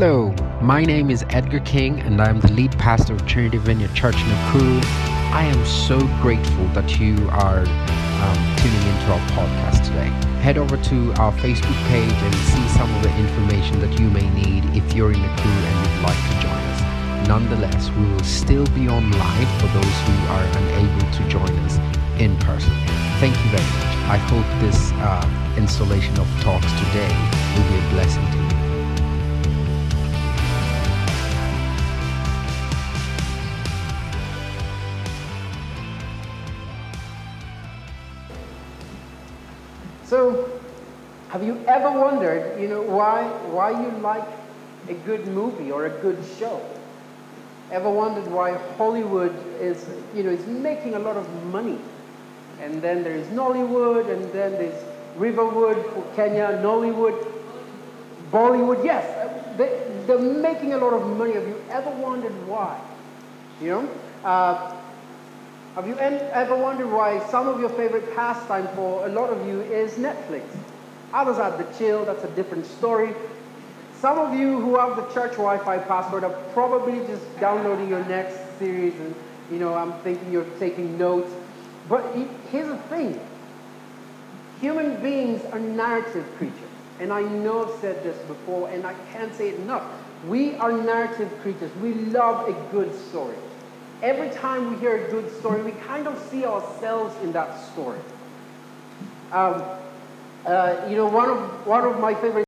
Hello, my name is Edgar King, and I'm the lead pastor of Trinity Vineyard Church in Nakuru. I am so grateful that you are um, tuning into our podcast today. Head over to our Facebook page and see some of the information that you may need if you're in Nakuru and you'd like to join us. Nonetheless, we will still be on live for those who are unable to join us in person. Thank you very much. I hope this uh, installation of talks today will be a blessing to you. So, have you ever wondered, you know, why, why you like a good movie or a good show? Ever wondered why Hollywood is, you know, is making a lot of money? And then there's Nollywood, and then there's Riverwood for Kenya, Nollywood, Bollywood. Yes, they, they're making a lot of money. Have you ever wondered why? You know, uh, have you ever wondered why some of your favorite pastime for a lot of you is Netflix? Others have the chill, that's a different story. Some of you who have the church Wi-Fi password are probably just downloading your next series and, you know, I'm thinking you're taking notes. But here's the thing. Human beings are narrative creatures. And I know I've said this before, and I can't say it enough. We are narrative creatures. We love a good story every time we hear a good story, we kind of see ourselves in that story. Um, uh, you know, one of, one of my favorite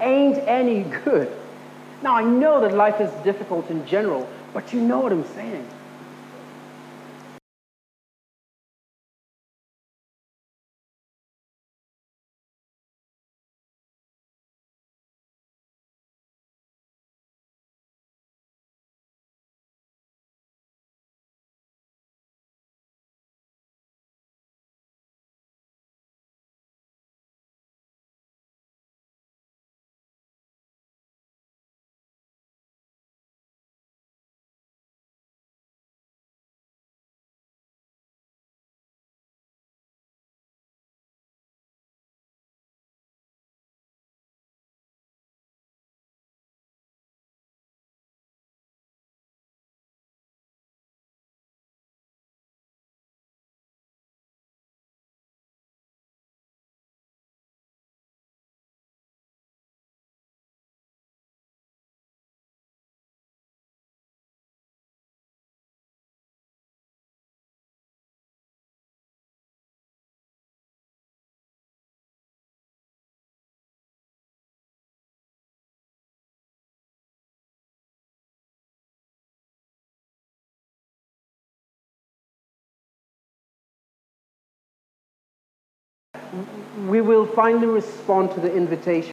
ain't any good. Now, I know that life is difficult in general, but you know what I'm saying. We will finally respond to the invitation.